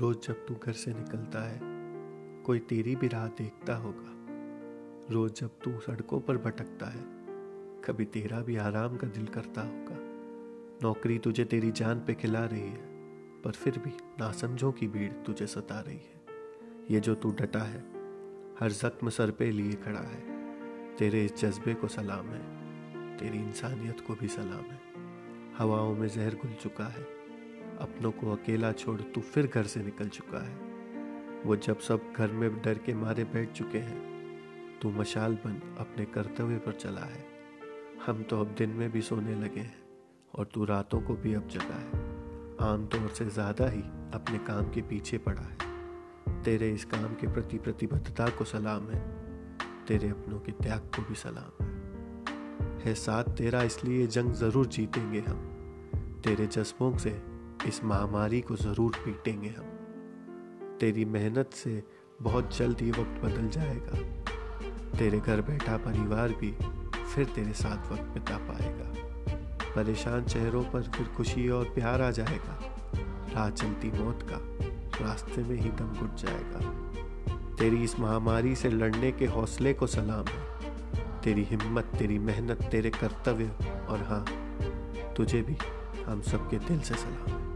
रोज जब तू घर से निकलता है, कोई तेरी भी राह देखता होगा। रोज जब तू सड़कों पर भटकता है, कभी तेरा भी आराम का दिल करता होगा। नौकरी तुझे तेरी जान पे खिला रही है, पर फिर भी नासमझों की भीड़ तुझे सता रही है। ये जो तू डटा है, हर जख्म सर पे लिए खड़ा है। तेरे इस जज्बे को सलाम है, तेरी इंसानियत को भी सलाम है। हवाओं में जहर घुल चुका है अपनों को अकेला छोड़ तू फिर घर से निकल चुका है। वो जब सब घर में डर के मारे बैठ चुके हैं, तू मशाल बन अपने कर्तव्य पर चला है। हम तो अब दिन में भी सोने लगे हैं और तू रातों को भी अब जगा है। आमतौर से ज़्यादा ही अपने काम के पीछे पड़ा है। तेरे इस काम के प्रति प्रतिबद्धता को सलाम है। तेरे अपनों के त्याग को भी सलाम है। है साथ तेरा इसलिए जंग ज़रूर जीतेंगे हम। तेरे जज्बों से इस महामारी को ज़रूर पीटेंगे हम। तेरी मेहनत से बहुत जल्द ये वक्त बदल जाएगा। तेरे घर बैठा परिवार भी फिर तेरे साथ वक्त बिता पाएगा। परेशान चेहरों पर फिर खुशी और प्यार आ जाएगा। राह चलती मौत का रास्ते में ही दम घुट जाएगा। तेरी इस महामारी से लड़ने के हौसले को सलाम है। तेरी हिम्मत, तेरी मेहनत, तेरे कर्तव्य और हाँ तुझे भी हम सबके दिल से सलाम